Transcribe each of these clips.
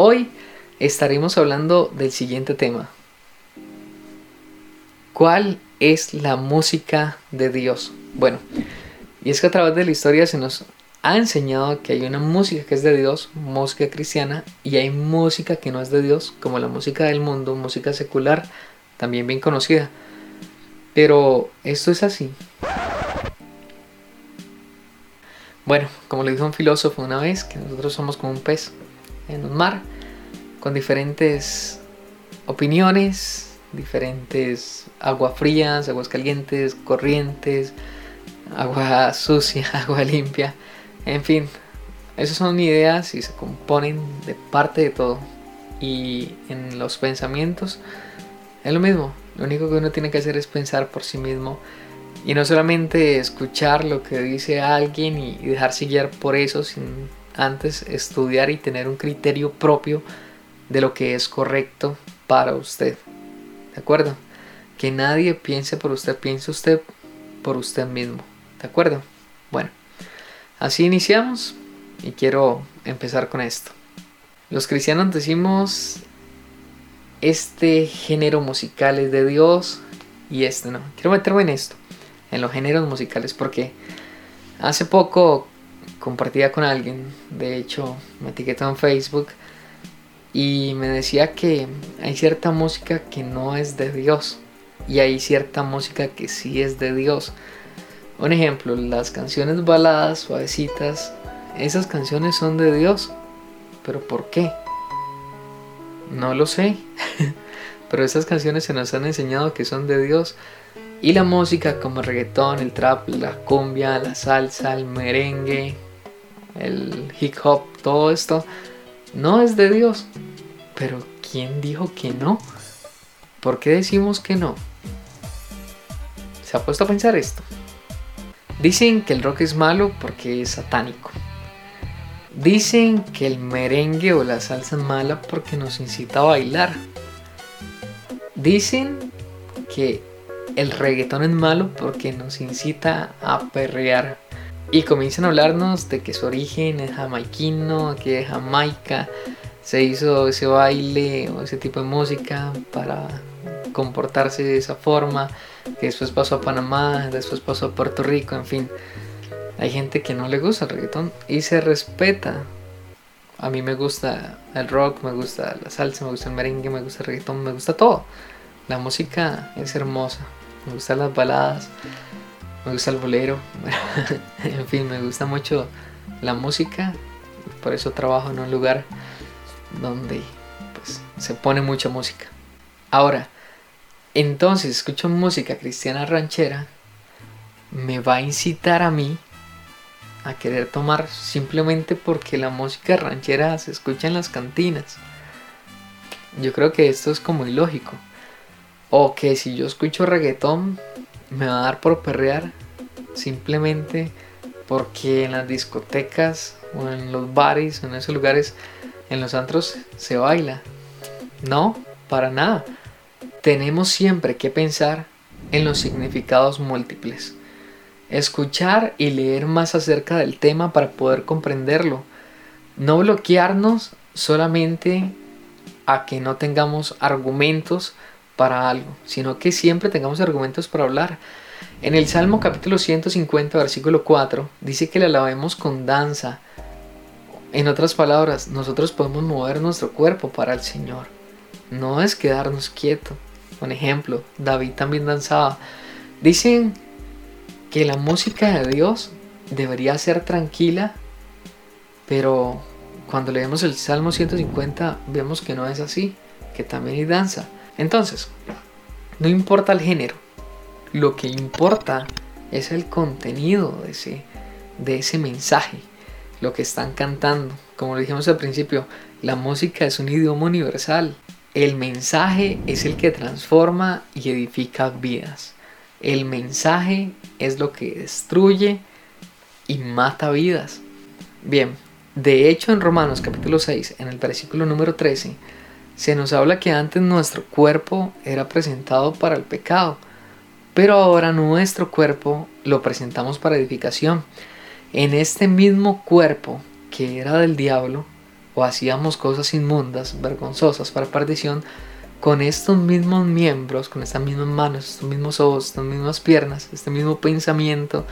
Hoy estaremos hablando del siguiente tema. ¿Cuál es la música de Dios? Bueno, y es que a través de la historia se nos ha enseñado que hay una música que es de Dios, música cristiana, y hay música que no es de Dios, como la música del mundo, música secular, también bien conocida. Pero esto es así. Bueno, como le dijo un filósofo una vez, que nosotros somos como un pez en un mar, con diferentes opiniones, diferentes aguas frías, aguas calientes, corrientes, agua sucia, agua limpia, en fin, esas son ideas y se componen de parte de todo. Y en los pensamientos es lo mismo, lo único que uno tiene que hacer es pensar por sí mismo y no solamente escuchar lo que dice alguien y dejarse guiar por eso, sin antes estudiar y tener un criterio propio de lo que es correcto para usted. ¿De acuerdo? Que nadie piense por usted, piense usted por usted mismo. ¿De acuerdo? Bueno, así iniciamos y quiero empezar con esto. Los cristianos decimos este género musical es de Dios y este no. Quiero meterme en esto, en los géneros musicales, porque hace poco compartía con alguien, de hecho me etiquetó en Facebook y me decía que hay cierta música que no es de Dios y hay cierta música que sí es de Dios. Un ejemplo, las canciones baladas, suavecitas, esas canciones son de Dios. ¿Pero por qué? No lo sé. Pero esas canciones se nos han enseñado que son de Dios. Y la música como el reggaetón, el trap, la cumbia, la salsa, el merengue, el hip hop, todo esto, no es de Dios. Pero ¿quién dijo que no? ¿Por qué decimos que no? ¿Se ha puesto a pensar esto? Dicen que el rock es malo porque es satánico. Dicen que el merengue o la salsa es mala porque nos incita a bailar. Dicen que el reggaetón es malo porque nos incita a perrear. Y comienzan a hablarnos de que su origen es jamaiquino, que de Jamaica se hizo ese baile o ese tipo de música para comportarse de esa forma, que después pasó a Panamá, después pasó a Puerto Rico, en fin. Hay gente que no le gusta el reggaetón y se respeta. A mí me gusta el rock, me gusta la salsa, me gusta el merengue, me gusta el reggaetón, me gusta todo. La música es hermosa, me gustan las baladas, me gusta el bolero, en fin, me gusta mucho la música, por eso trabajo en un lugar donde pues, se pone mucha música. Ahora, entonces escucho música cristiana ranchera, me va a incitar a mí a querer tomar simplemente porque la música ranchera se escucha en las cantinas. Yo creo que esto es como ilógico. O que si yo escucho reggaetón, me va a dar por perrear simplemente porque en las discotecas o en los bares en esos lugares, en los antros se baila. No, para nada. Tenemos siempre que pensar en los significados múltiples. Escuchar y leer más acerca del tema para poder comprenderlo. No bloquearnos solamente a que no tengamos argumentos para algo, sino que siempre tengamos argumentos para hablar. En el Salmo capítulo 150, versículo 4, dice que le alabemos con danza. En otras palabras, nosotros podemos mover nuestro cuerpo para el Señor. No es quedarnos quietos. Un ejemplo, David también danzaba. Dicen que la música de Dios debería ser tranquila, pero cuando leemos el Salmo 150 vemos que no es así, que también hay danza. Entonces, no importa el género, lo que importa es el contenido de ese, de ese mensaje, lo que están cantando. Como dijimos al principio, la música es un idioma universal. El mensaje es el que transforma y edifica vidas. El mensaje es lo que destruye y mata vidas. Bien, de hecho en Romanos capítulo 6, en el versículo número 13, se nos habla que antes nuestro cuerpo era presentado para el pecado, pero ahora nuestro cuerpo lo presentamos para edificación. En este mismo cuerpo que era del diablo, o hacíamos cosas inmundas, vergonzosas para perdición, con estos mismos miembros, con estas mismas manos, estos mismos ojos, estas mismas piernas, este mismo pensamiento,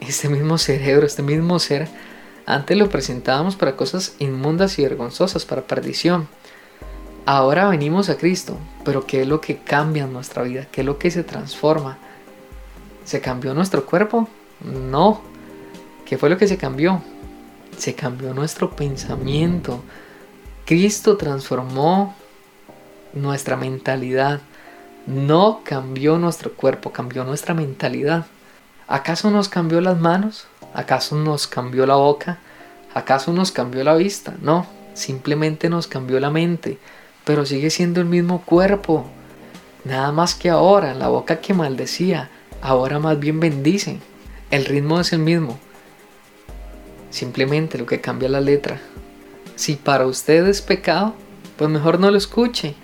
este mismo cerebro, este mismo ser, antes lo presentábamos para cosas inmundas y vergonzosas, para perdición. Ahora venimos a Cristo, pero ¿qué es lo que cambia en nuestra vida? ¿Qué es lo que se transforma? ¿Se cambió nuestro cuerpo? No. ¿Qué fue lo que se cambió? Se cambió nuestro pensamiento. Cristo transformó nuestra mentalidad. No cambió nuestro cuerpo, cambió nuestra mentalidad. ¿Acaso nos cambió las manos? ¿Acaso nos cambió la boca? ¿Acaso nos cambió la vista? No, simplemente nos cambió la mente pero sigue siendo el mismo cuerpo. Nada más que ahora, la boca que maldecía, ahora más bien bendice. El ritmo es el mismo. Simplemente lo que cambia la letra. Si para usted es pecado, pues mejor no lo escuche.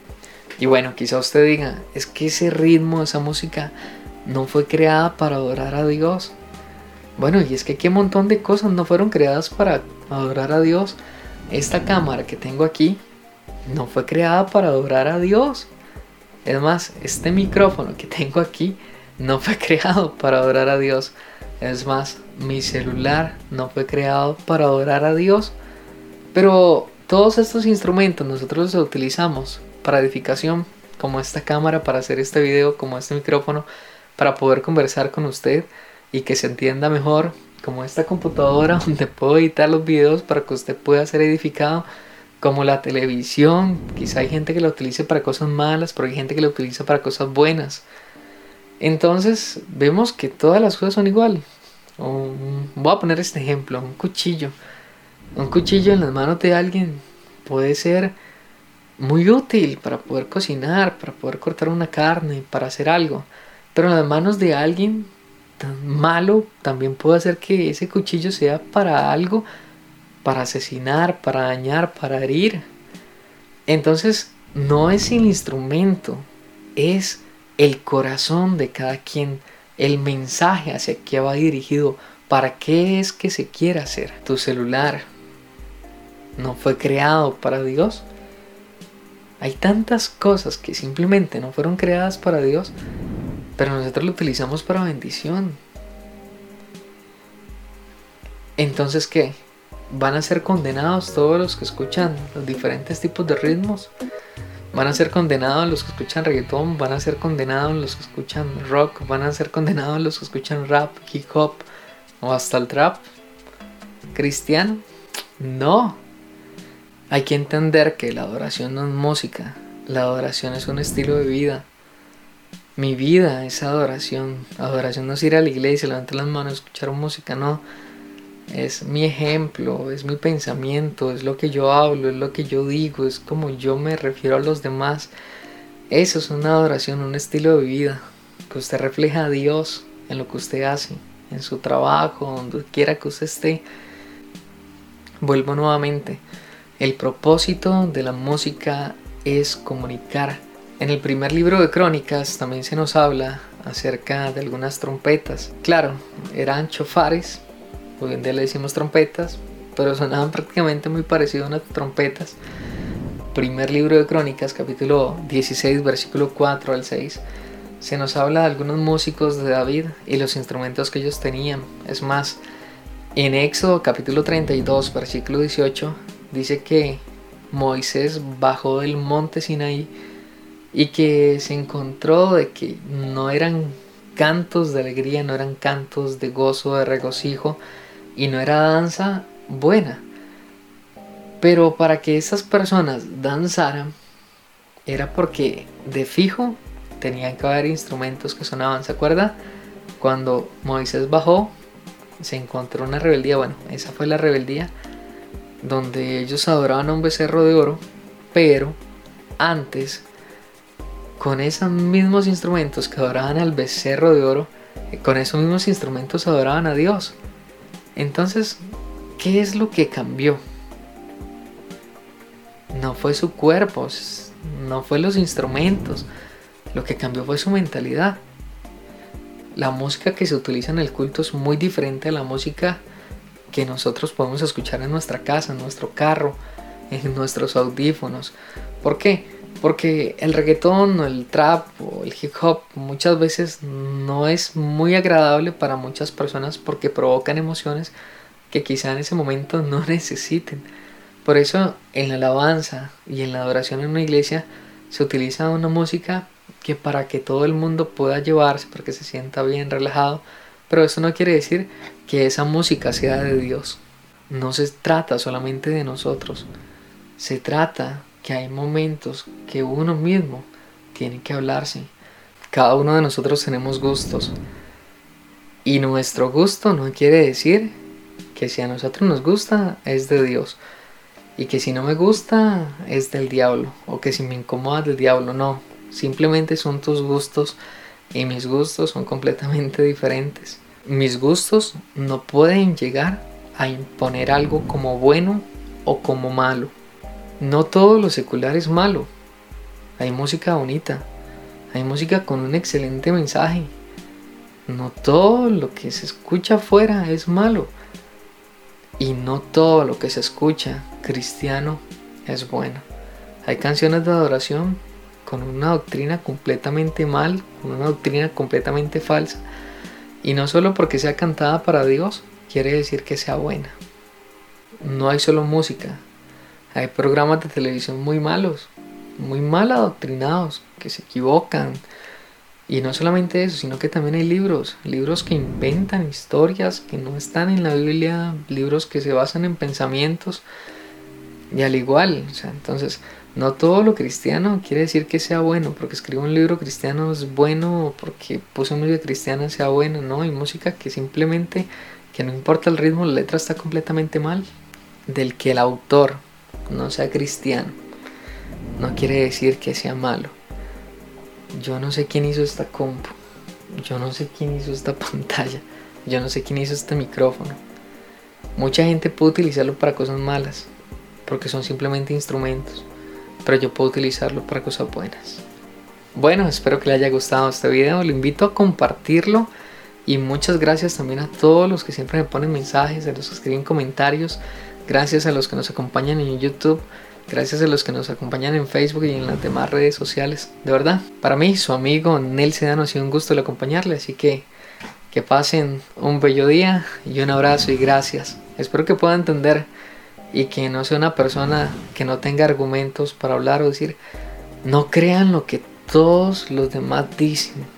Y bueno, quizá usted diga, es que ese ritmo, esa música, no fue creada para adorar a Dios. Bueno, y es que qué montón de cosas no fueron creadas para adorar a Dios. Esta cámara que tengo aquí no fue creada para adorar a Dios. Es más, este micrófono que tengo aquí no fue creado para adorar a Dios. Es más, mi celular no fue creado para adorar a Dios. Pero todos estos instrumentos nosotros los utilizamos para edificación, como esta cámara para hacer este video, como este micrófono, para poder conversar con usted y que se entienda mejor, como esta computadora donde puedo editar los videos para que usted pueda ser edificado como la televisión, quizá hay gente que la utilice para cosas malas, pero hay gente que la utiliza para cosas buenas. Entonces vemos que todas las cosas son igual. voy a poner este ejemplo, un cuchillo. Un cuchillo en las manos de alguien puede ser muy útil para poder cocinar, para poder cortar una carne, para hacer algo. Pero en las manos de alguien malo también puede hacer que ese cuchillo sea para algo para asesinar, para dañar, para herir. Entonces, no es el instrumento, es el corazón de cada quien, el mensaje hacia qué va dirigido, para qué es que se quiere hacer. Tu celular no fue creado para Dios. Hay tantas cosas que simplemente no fueron creadas para Dios, pero nosotros lo utilizamos para bendición. Entonces, ¿qué? Van a ser condenados todos los que escuchan los diferentes tipos de ritmos. Van a ser condenados los que escuchan reggaetón, van a ser condenados los que escuchan rock, van a ser condenados los que escuchan rap, hip hop o hasta el trap. ¿Cristiano? No. Hay que entender que la adoración no es música, la adoración es un estilo de vida. Mi vida es adoración. Adoración no es ir a la iglesia, levantar las manos, escuchar música, no es mi ejemplo, es mi pensamiento, es lo que yo hablo, es lo que yo digo, es como yo me refiero a los demás. Eso es una adoración, un estilo de vida, que usted refleja a Dios en lo que usted hace, en su trabajo, donde quiera que usted esté. Vuelvo nuevamente, el propósito de la música es comunicar. En el primer libro de Crónicas también se nos habla acerca de algunas trompetas. Claro, eran chofares, Hoy en día le decimos trompetas, pero sonaban prácticamente muy parecido a unas trompetas. Primer libro de Crónicas, capítulo 16, versículo 4 al 6. Se nos habla de algunos músicos de David y los instrumentos que ellos tenían. Es más, en Éxodo capítulo 32, versículo 18, dice que Moisés bajó del monte Sinaí y que se encontró de que no eran cantos de alegría, no eran cantos de gozo, de regocijo, y no era danza buena. Pero para que esas personas danzaran era porque de fijo tenían que haber instrumentos que sonaban. ¿Se acuerda? Cuando Moisés bajó, se encontró una rebeldía. Bueno, esa fue la rebeldía donde ellos adoraban a un becerro de oro, pero antes, con esos mismos instrumentos que adoraban al becerro de oro, con esos mismos instrumentos adoraban a Dios. Entonces, ¿qué es lo que cambió? No fue su cuerpo, no fue los instrumentos, lo que cambió fue su mentalidad. La música que se utiliza en el culto es muy diferente a la música que nosotros podemos escuchar en nuestra casa, en nuestro carro, en nuestros audífonos. ¿Por qué? Porque el reggaetón o el trap o el hip hop muchas veces no es muy agradable para muchas personas porque provocan emociones que quizá en ese momento no necesiten. Por eso en la alabanza y en la adoración en una iglesia se utiliza una música que para que todo el mundo pueda llevarse, para que se sienta bien relajado, pero eso no quiere decir que esa música sea de Dios. No se trata solamente de nosotros, se trata que hay momentos que uno mismo tiene que hablarse. Cada uno de nosotros tenemos gustos. Y nuestro gusto no quiere decir que si a nosotros nos gusta es de Dios. Y que si no me gusta es del diablo. O que si me incomoda del diablo. No. Simplemente son tus gustos y mis gustos son completamente diferentes. Mis gustos no pueden llegar a imponer algo como bueno o como malo. No todo lo secular es malo. Hay música bonita. Hay música con un excelente mensaje. No todo lo que se escucha afuera es malo. Y no todo lo que se escucha cristiano es bueno. Hay canciones de adoración con una doctrina completamente mal, con una doctrina completamente falsa. Y no solo porque sea cantada para Dios, quiere decir que sea buena. No hay solo música, hay programas de televisión muy malos, muy mal adoctrinados, que se equivocan. Y no solamente eso, sino que también hay libros, libros que inventan historias que no están en la Biblia, libros que se basan en pensamientos. Y al igual, o sea, entonces, no todo lo cristiano quiere decir que sea bueno, porque escribo un libro cristiano es bueno, porque puse música cristiana sea bueno, no, hay música que simplemente, que no importa el ritmo, la letra está completamente mal, del que el autor no sea cristiano, no quiere decir que sea malo. Yo no sé quién hizo esta compu, yo no sé quién hizo esta pantalla, yo no sé quién hizo este micrófono. Mucha gente puede utilizarlo para cosas malas, porque son simplemente instrumentos, pero yo puedo utilizarlo para cosas buenas. Bueno, espero que le haya gustado este video, lo invito a compartirlo y muchas gracias también a todos los que siempre me ponen mensajes, a los que escriben comentarios, Gracias a los que nos acompañan en YouTube. Gracias a los que nos acompañan en Facebook y en las demás redes sociales. De verdad, para mí, su amigo Nel Sedano ha sido un gusto el acompañarle. Así que que pasen un bello día y un abrazo y gracias. Espero que pueda entender y que no sea una persona que no tenga argumentos para hablar o decir, no crean lo que todos los demás dicen.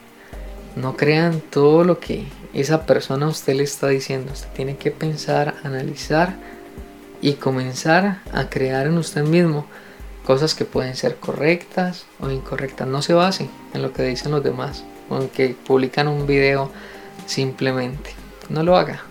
No crean todo lo que esa persona a usted le está diciendo. Usted tiene que pensar, analizar y comenzar a crear en usted mismo cosas que pueden ser correctas o incorrectas. No se base en lo que dicen los demás, aunque publican un video simplemente. No lo haga.